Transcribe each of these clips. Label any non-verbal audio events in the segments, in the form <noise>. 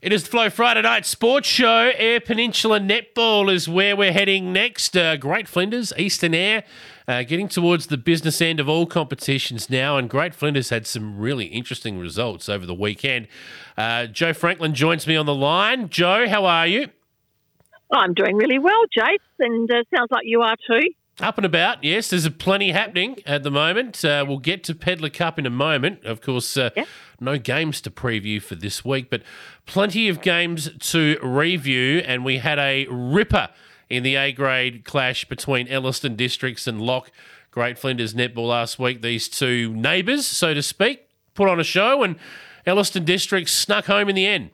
It is the Flow Friday Night Sports Show. Eyre Peninsula Netball is where we're heading next. Uh, Great Flinders, Eastern Eyre, uh, getting towards the business end of all competitions now, and Great Flinders had some really interesting results over the weekend. Uh, Joe Franklin joins me on the line. Joe, how are you? I'm doing really well, Jace, and uh, sounds like you are too. Up and about, yes. There's plenty happening at the moment. Uh, we'll get to Pedlar Cup in a moment. Of course, uh, yeah. no games to preview for this week, but plenty of games to review. And we had a ripper in the A grade clash between Elliston Districts and Lock Great Flinders Netball last week. These two neighbours, so to speak, put on a show, and Elliston Districts snuck home in the end.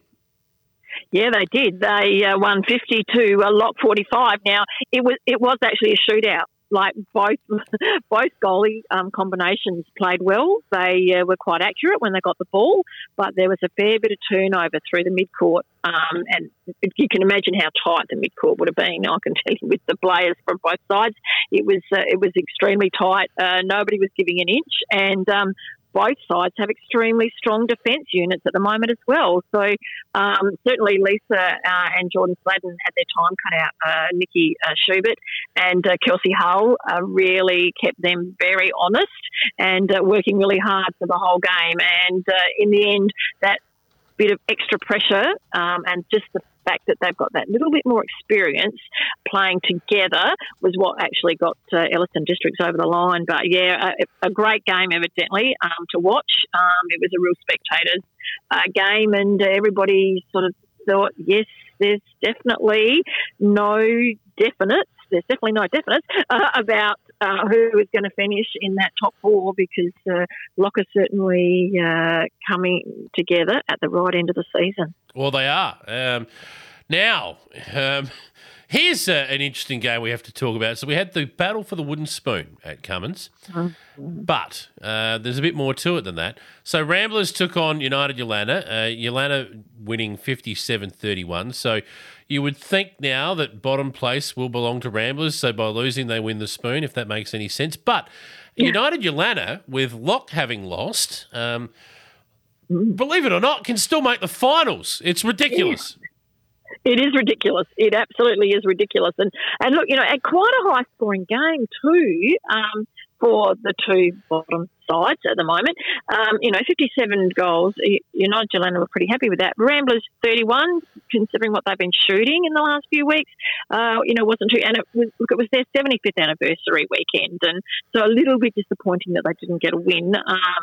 Yeah, they did. They uh, won fifty to uh, Lock forty five. Now it was it was actually a shootout like both <laughs> both goalie um, combinations played well. They uh, were quite accurate when they got the ball, but there was a fair bit of turnover through the midcourt, um, and you can imagine how tight the midcourt would have been. I can <laughs> tell you with the players from both sides, it was uh, it was extremely tight. Uh, nobody was giving an inch, and um, both sides have extremely strong defence units at the moment as well. So um, certainly Lisa uh, and Jordan Sladden had their time cut out. Uh, Nikki uh, Schubert and uh, Kelsey Hull uh, really kept them very honest and uh, working really hard for the whole game. And in the end, that bit of extra pressure um, and just the fact that they've got that little bit more experience playing together was what actually got uh, Elliston Districts over the line. But yeah, a, a great game, evidently, um, to watch. Um, it was a real spectators uh, game, and everybody sort of thought, yes, there's definitely no definite there's definitely no definite uh, about uh, who is going to finish in that top four because uh, Lock is certainly uh, coming together at the right end of the season. Well, they are. Um, now, um, here's uh, an interesting game we have to talk about. So we had the battle for the wooden spoon at Cummins, mm-hmm. but uh, there's a bit more to it than that. So Ramblers took on United Yeelanna, uh, Yeelanna winning 57-31. So you would think now that bottom place will belong to Ramblers. So by losing, they win the spoon, if that makes any sense. But yeah. United Yeelanna, with Lock having lost, um, mm. believe it or not, can still make the finals. It's ridiculous. It is ridiculous. It absolutely is ridiculous. And and look, you know, at quite a high scoring game too. Um, for the two bottom sides at the moment. Um, you know, 57 goals. United Yeelanna were pretty happy with that. Ramblers 31, considering what they've been shooting in the last few weeks. Uh, you know, wasn't too. And it was, look, it was their 75th anniversary weekend, and so a little bit disappointing that they didn't get a win. Um,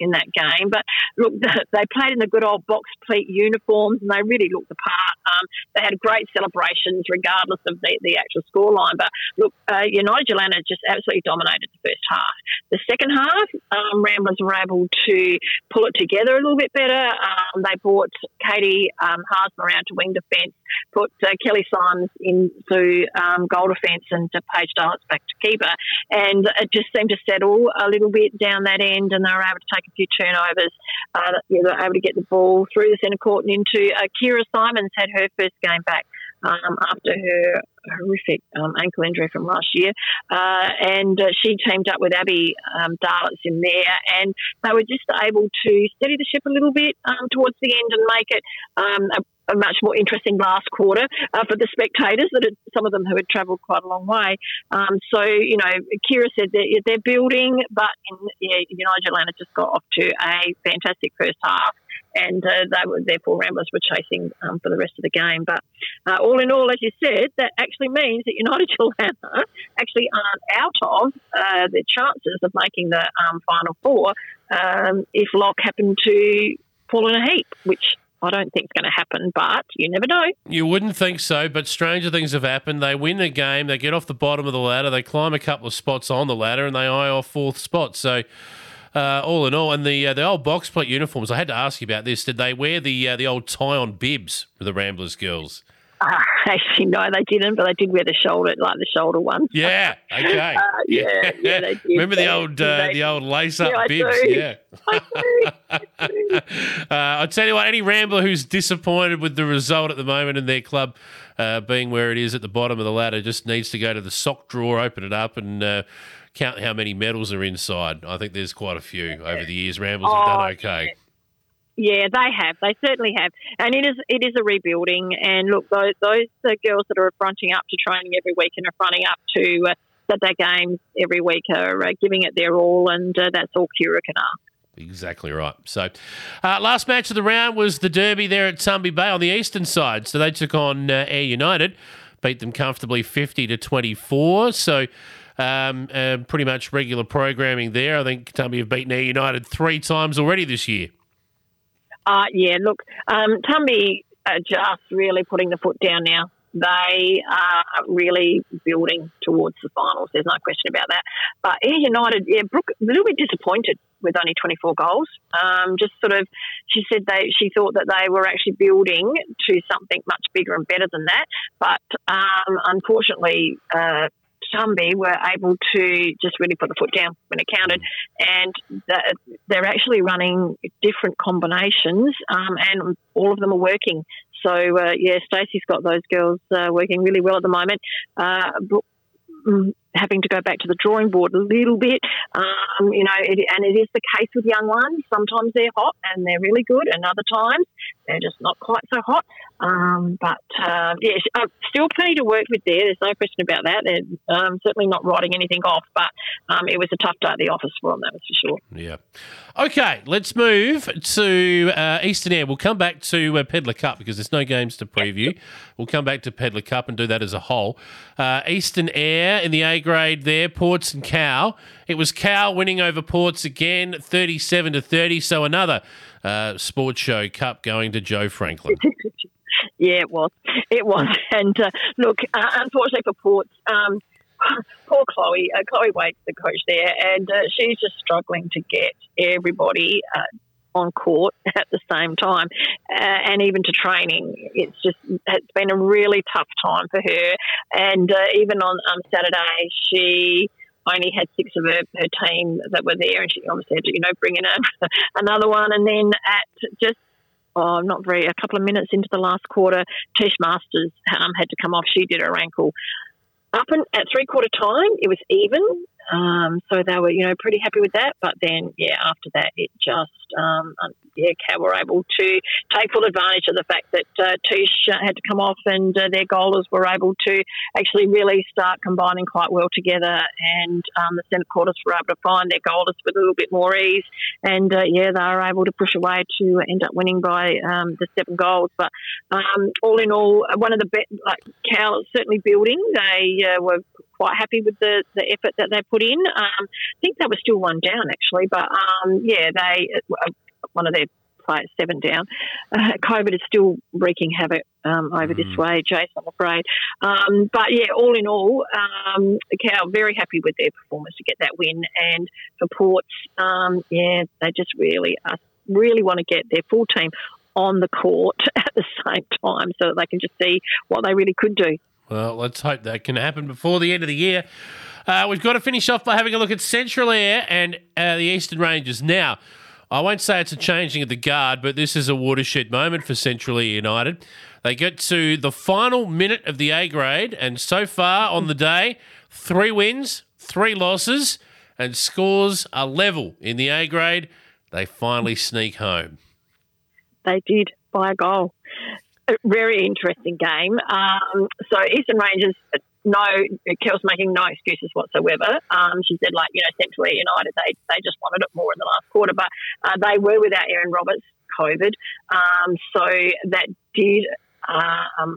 in that game. But look, <laughs> they played in the good old box pleat uniforms and they really looked the part. Um, they had great celebrations regardless of the, the actual scoreline. But look, uh, United Yeelanna just absolutely dominated the first half. The second half, um, Ramblers were able to pull it together a little bit better. Um, they brought Katie um, Harsma around to wing defence, put uh, Kelly Simons into um, goal defence, and uh, Paige Darts back to keeper. And it just seemed to settle a little bit down that end, and they were able to take a few turnovers. Uh, they were able to get the ball through the centre court and into uh, Kira Simons had her first game back um, after her horrific um, ankle injury from last year. Uh, and uh, she teamed up with Abby um, Darlitz in there, and they were just able to steady the ship a little bit um, towards the end and make it um, a a much more interesting last quarter uh, for the spectators. That had, some of them who had travelled quite a long way. Um, so you know, Kira said they're, they're building, but in, yeah, United Yeelanna just got off to a fantastic first half. And uh, they were therefore Ramblers were chasing um, for the rest of the game. But uh, all in all, as you said, that actually means that United <laughs> Yeelanna actually aren't out of uh, their chances of making the um, final four um, if Lock happened to fall in a heap, which I don't think it's going to happen, but you never know. You wouldn't think so, but stranger things have happened. They win the game, they get off the bottom of the ladder, they climb a couple of spots on the ladder, and they eye off fourth spot. So uh, all in all. And the uh, the old box plate uniforms. I had to ask you about this. Did they wear the uh, the old tie on bibs for the Ramblers girls? Uh, <laughs> actually, no, they didn't, but they did wear the shoulder, like the shoulder ones. Yeah. <laughs> Okay. Uh, yeah, yeah, they did. Remember the old uh, the old lace up Yeah, bibs? Yeah. <laughs> I do. I do. Uh, I'll tell you what, any Rambler who's disappointed with the result at the moment in their club uh, being where it is at the bottom of the ladder just needs to go to the sock drawer, open it up, and uh, count how many medals are inside. I think there's quite a few over the years. Ramblers have done Oh, okay. Yeah, they have. They certainly have, and it is it is a rebuilding. And look, those those uh, girls that are fronting up to training every week and are fronting up to uh, Saturday games every week are uh, giving it their all, and uh, that's all Kira can ask. Exactly right. So, uh, last match of the round was the derby there at Tumby Bay on the eastern side. So they took on uh, Eyre United, beat them comfortably fifty to twenty four. So. Um, uh, pretty much regular programming there. I think Tumby have beaten Eyre United three times already this year. Uh, yeah, look, um, Tumby are just really putting the foot down now. They are really building towards the finals. There's no question about that. But Eyre United, yeah, Brooke, a little bit disappointed with only 24 goals. Um, just sort of, she said they, she thought that they were actually building to something much bigger and better than that. But um, unfortunately, uh, Tumby were able to just really put the foot down when it counted, and they're actually running different combinations, um, and all of them are working. So uh, yeah, Stacey's got those girls uh, working really well at the moment. Uh, mm, having to go back to the drawing board a little bit, um, you know, it, and it is the case with young ones. Sometimes they're hot and they're really good, and other times they're just not quite so hot. Um, but uh, yeah, uh, still plenty to work with there. There's no question about that. They're um, certainly not writing anything off, but um, it was a tough day at the office for them, that was for sure. Yeah. Okay, let's move to uh, Eastern Eyre. We'll come back to uh, Pedler Cup because there's no games to preview. We'll come back to Pedler Cup and do that as a whole. Uh, Eastern Eyre in the A grade there, Ports and Cow. It was Cow winning over Ports again, 37 to 30. So another uh, sports show cup going to Joe Franklin. <laughs> Yeah, it was. It was. And uh, look, uh, unfortunately for Ports, um, <sighs> poor Chloe, uh, Chloe Waite's the coach there, and uh, she's just struggling to get everybody uh, on court <laughs> at the same time, uh, and even to training. It's just it's been a really tough time for her. And uh, even on um, Saturday, she only had six of her, her team that were there, and she obviously had to, you know, bring in a, <laughs> another one. And then at just oh, not very, a couple of minutes into the last quarter, Tish Masters um, had to come off. She did her ankle. Up and at three quarter time, it was even. Um, so they were, you know, pretty happy with that. But then, yeah, after that, it just, um, um, yeah, Cal were able to take full advantage of the fact that uh, Tish uh, had to come off and uh, their goalers were able to actually really start combining quite well together. And um, the centre quarters were able to find their goalers with a little bit more ease. And uh, yeah, they were able to push away to end up winning by um, the seven goals. But um, all in all, one of the best, like Cal certainly building. They uh, were quite happy with the, the effort that they put in. Um, I think they were still one down actually, but um, yeah, they one of their players seven down. Uh, COVID is still wreaking havoc um, over this way, Jason, I'm afraid. Um, but yeah, all in all, um, Cal very happy with their performance to get that win, and for Ports, um, yeah, they just really uh, really want to get their full team on the court <laughs> at the same time so that they can just see what they really could do. Well, let's hope that can happen before the end of the year. Uh, we've got to finish off by having a look at Central Eyre and uh, the Eastern Rangers. Now, I won't say it's a changing of the guard, but this is a watershed moment for Central United. They get to the final minute of the A grade, and so far on the day, three wins, three losses, and scores are level in the A grade. They finally sneak home. They did by a goal. A very interesting game. Um, so Eastern Rangers, no, Kel's making no excuses whatsoever. Um, she said, like, you know, Central United, they, they just wanted it more in the last quarter, but uh, they were without Aaron Roberts, COVID. Um, so that did um,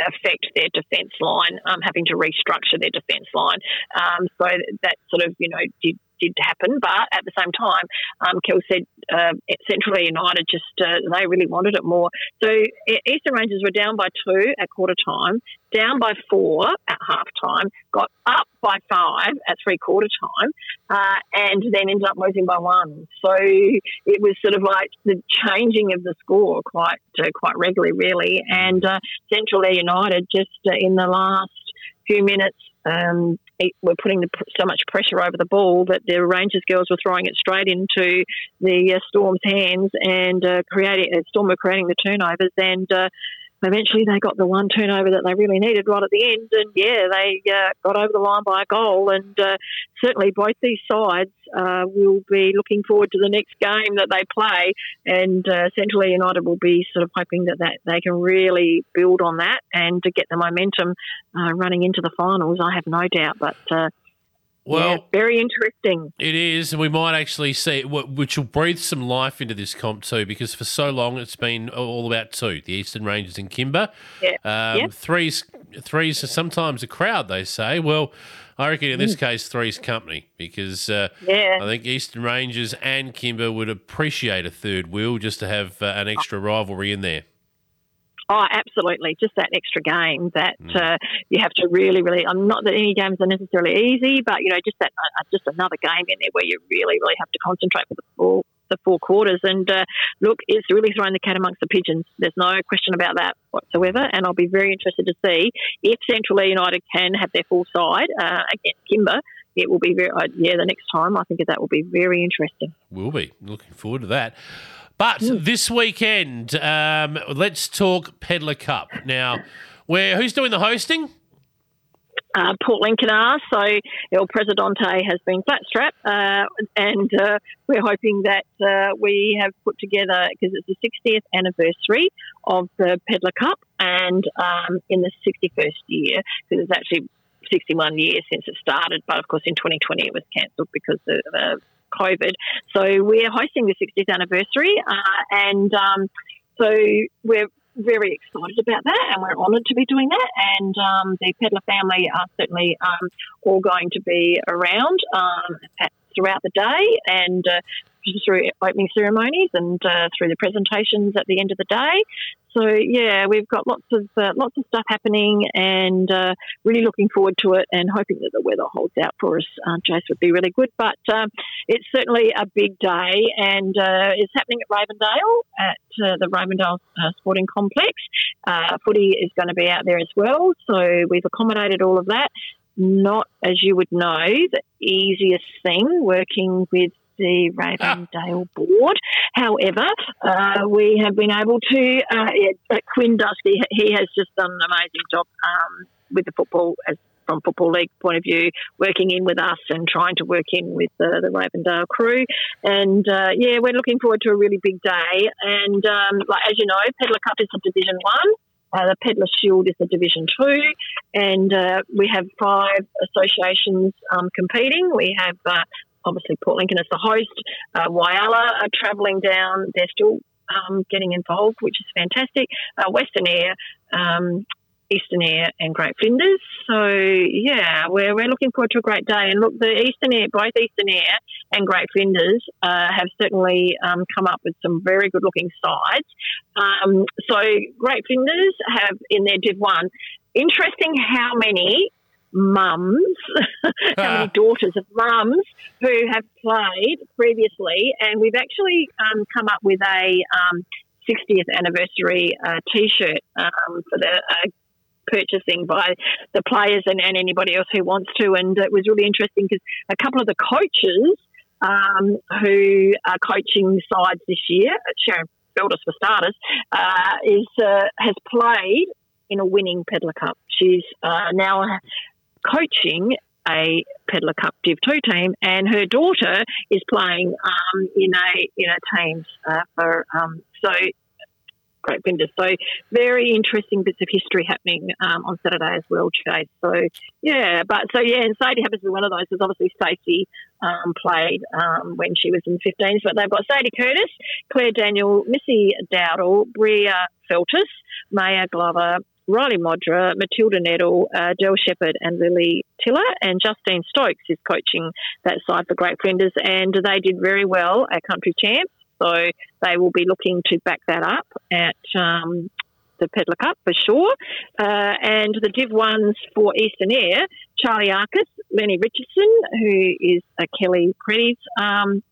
affect their defence line, um, having to restructure their defence line. Um, so that sort of, you know, did did happen. But at the same time, um, Kel said uh, Central United just uh, they really wanted it more. So Eastern Rangers were down by two at quarter time, down by four at half time, got up by five at three quarter time, uh, and then ended up losing by one. So it was sort of like the changing of the score quite uh, quite regularly, really. And uh, Central United just uh, in the last few minutes um, were putting the, so much pressure over the ball that the Rangers girls were throwing it straight into the uh, Storm's hands and uh, creating uh, Storm were creating the turnovers and uh, eventually they got the one turnover that they really needed right at the end, and yeah, they uh, got over the line by a goal. And uh, certainly, both these sides uh, will be looking forward to the next game that they play, and uh, Central United will be sort of hoping that, that they can really build on that and to get the momentum uh, running into the finals. I have no doubt, but uh, well, yeah, very interesting. It is, and we might actually see which will breathe some life into this comp too, because for so long it's been all about two: the Eastern Rangers and Kimba. Yeah. Um, yeah. Threes, threes are sometimes a crowd. They say. Well, I reckon in this mm. case, three's company because uh, yeah. I think Eastern Rangers and Kimba would appreciate a third wheel just to have uh, an extra rivalry in there. Oh, absolutely. Just that extra game that mm. uh, you have to really, really. I'm not that any games are necessarily easy, but you know, just that, uh, just another game in there where you really, really have to concentrate for the full the four quarters. And uh, look, it's really throwing the cat amongst the pigeons. There's no question about that whatsoever. And I'll be very interested to see if Central United can have their full side uh, against Kimba. It will be very, uh, yeah, the next time I think that will be very interesting. We'll be. Looking forward to that. But mm. this weekend, um, let's talk Pedlar Cup. Now, where who's doing the hosting? Uh, Port Lincoln are. So El Presidente has been flat strap, uh, and uh, we're hoping that uh, we have put together because it's the 60th anniversary of the Pedlar Cup, and um, in the 61st year, because it's actually 61 years since it started, but of course in 2020 it was cancelled because of COVID. So we're hosting the 60th anniversary, uh, and um, so we're very excited about that, and we're honoured to be doing that. And um, the Pedlar family are certainly um, all going to be around um, throughout the day, and uh, through opening ceremonies and uh, through the presentations at the end of the day. So yeah, we've got lots of uh, lots of stuff happening, and uh, really looking forward to it, and hoping that the weather holds out for us. Uh, Jace would be really good, but um, it's certainly a big day, and uh, it's happening at Ravendale at uh, the Ravendale uh, Sporting Complex. footy is going to be out there as well, so we've accommodated all of that. Not, as you would know, the easiest thing working with the Ravendale ah. board. However, uh, we have been able to, uh, yeah, Quinn Dusky, he has just done an amazing job um, with the football as from Football League point of view, working in with us and trying to work in with the, the Ravendale crew. And uh, yeah, we're looking forward to a really big day. And um, like as you know, Pedlar Cup is a Division One. Uh, the Pedlar Shield is a Division Two, and uh, we have five associations um, competing. We have uh, obviously Port Lincoln as the host. Uh, Whyalla are travelling down. They're still um, getting involved, which is fantastic. Uh, Western Eyre, um, Eastern Eyre, and Great Flinders. So yeah, we're, we're looking forward to a great day. And look, the Eastern Eyre, both Eastern Eyre and Great Flinders uh, have certainly um, come up with some very good looking sides. Um, so Great Flinders have in their Div One. Interesting how many mums, <laughs> how many daughters of mums who have played previously, and we've actually um, come up with a um, 60th anniversary uh, T-shirt um, for the uh, purchasing by the players and, and, anybody else who wants to. And it was really interesting because a couple of the coaches um, who are coaching sides this year, Sharon Feltus for starters, uh, is uh, has played in a winning Pedlar Cup. She's uh, now coaching a Pedlar Cup Div 2 team, and her daughter is playing um, in a in a team uh, for um, so Great Flinders. So very interesting bits of history happening um, on Saturday as well, Chase. So yeah, but so yeah, and Sadie happens to be one of those. Because obviously Stacey um, played um, when she was in 15s, but they've got Sadie Curtis, Claire Daniel, Missy Dowdle, Bria Feltus, Maya Glover, Riley Modra, Matilda Nettle, uh, Del Shepherd, and Lily Tiller. And Justine Stokes is coaching that side for Great Flinders, and they did very well at Country Champs. So they will be looking to back that up at um, the Pedlar Cup for sure. Uh, and the Div 1s for Eastern Eyre, Charlie Arcus, Lenny Richardson, who is a Kelly Preddy's um,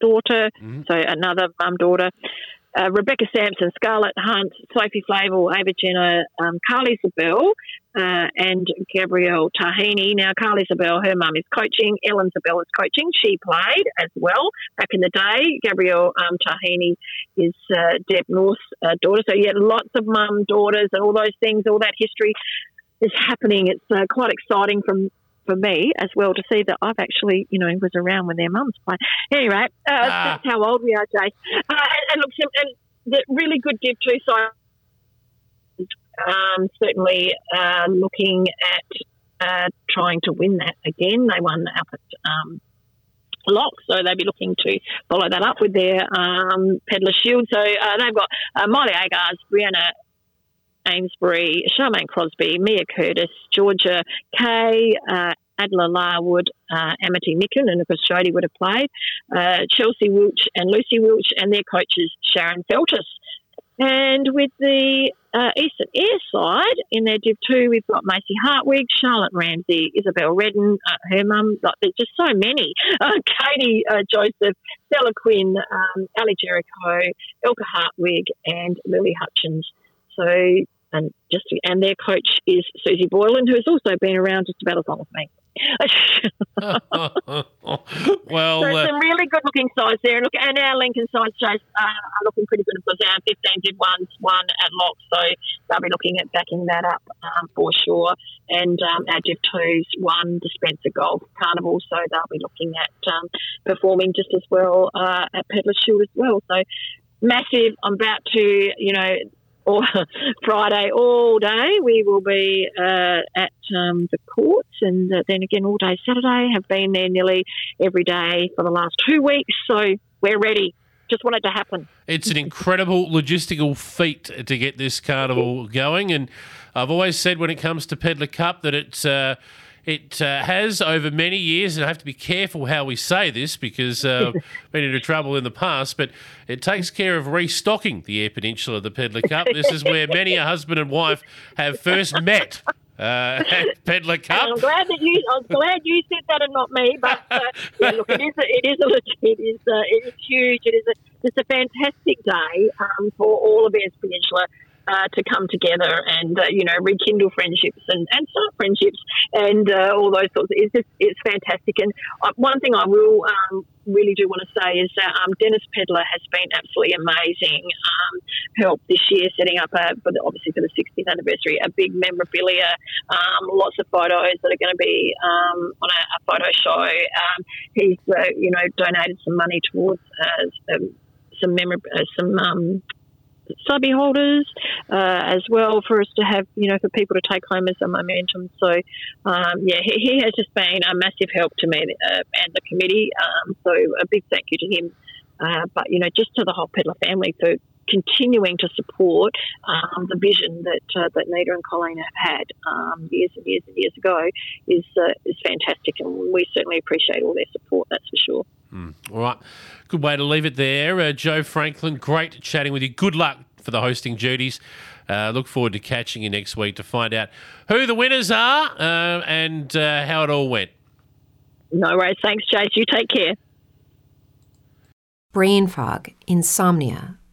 daughter, mm-hmm. so another mum daughter uh, Rebecca Sampson, Scarlett Hunt, Sophie Flavel, Ava Jenner, um, Carly Zabel, uh, and Gabrielle Tahini. Now, Carly Zabel, her mum is coaching. Ellen Zabel is coaching. She played as well back in the day. Gabrielle um, Tahini is uh, Deb North's uh, daughter. So, yeah, lots of mum, daughters, and all those things, all that history is happening. It's uh, quite exciting from for me as well to see that I've actually, you know, was around when their mums played. Anyway, uh, ah. that's how old we are, Jay. Uh, and, and, look, and the really good Div 2 side, um, certainly uh, looking at uh, trying to win that again. They won up at um, Lock, so they'll be looking to follow that up with their um, Pedlar Shield. So uh, they've got uh, Miley Agars, Brianna Amesbury, Charmaine Crosby, Mia Curtis, Georgia Kay, uh, Adela Larwood, uh, Amity Nicken, and of course Jodie would have played, uh, Chelsea Wilch and Lucy Wilch, and their coaches Sharon Feltus. And with the uh, Eastern Eyre side in their Div 2, we've got Macy Hartwig, Charlotte Ramsey, Isabel Redden, uh, her mum. Like, there's just so many. <laughs> Uh, Katie uh, Joseph, Stella Quinn, um, Ali Jericho, Elka Hartwig, and Lily Hutchins. So and just and their coach is Susie Boylan, who has also been around just about as long as me. <laughs> well, so uh, some really good looking sides there. And look, and our Lincoln sides Chase, uh, are looking pretty good because our 15 did one, one at Lock, so they'll be looking at backing that up um, for sure. And um, our Div 2s won the Spencer Gulf Carnival, so they'll be looking at um, performing just as well uh, at Pedlar Shield as well. So massive. I'm about to, you know, or <laughs> Friday all day. We will be uh, at um, the courts, and uh, then again all day Saturday. Have been there nearly every day for the last two weeks, so we're ready. Just wanted to happen. It's an incredible logistical feat to get this carnival going, and I've always said when it comes to Pedlar Cup that it's. Uh, it uh, has over many years, and I have to be careful how we say this because uh, <laughs> I've been into trouble in the past, but it takes care of restocking the Eyre Peninsula, the Pedlar Cup. <laughs> This is where many a husband and wife have first met. Uh, <laughs> Pedlar Cup. And I'm glad that you. I'm glad you said that and not me. But uh, yeah, look, it is. A, it is a. It is. A, it is huge. It is. A, it's a fantastic day um, for all of Eyre's Peninsula uh, to come together and uh, you know rekindle friendships and, and start friendships and uh, all those sorts. It's just it's fantastic. And uh, one thing I will um, really do want to say is that um, Dennis Pedler has been absolutely amazing um, help this year setting up a, for the, obviously for the 60th anniversary a big memorabilia, um, lots of photos that are going to be um, on a, a, photo show. Um, he's uh, you know donated some money towards some memor- some subby holders uh, as well for us to have, you know, for people to take home as a momentum. So, um, yeah, he, he, has just been a massive help to me uh, and the committee. Um, so, a big thank you to him. Uh, but, you know, just to the whole Pedlar family for continuing to support um, the vision that uh, that Nita and Colleen have had um, years and years and years ago is uh, is fantastic, and we certainly appreciate all their support. That's for sure. Mm. All right. Good way to leave it there. Uh, Joe Franklin, great chatting with you. Good luck for the hosting duties. Uh, look forward to catching you next week to find out who the winners are uh, and uh, how it all went. No worries. Thanks, Chase. You take care. Brain fog, insomnia,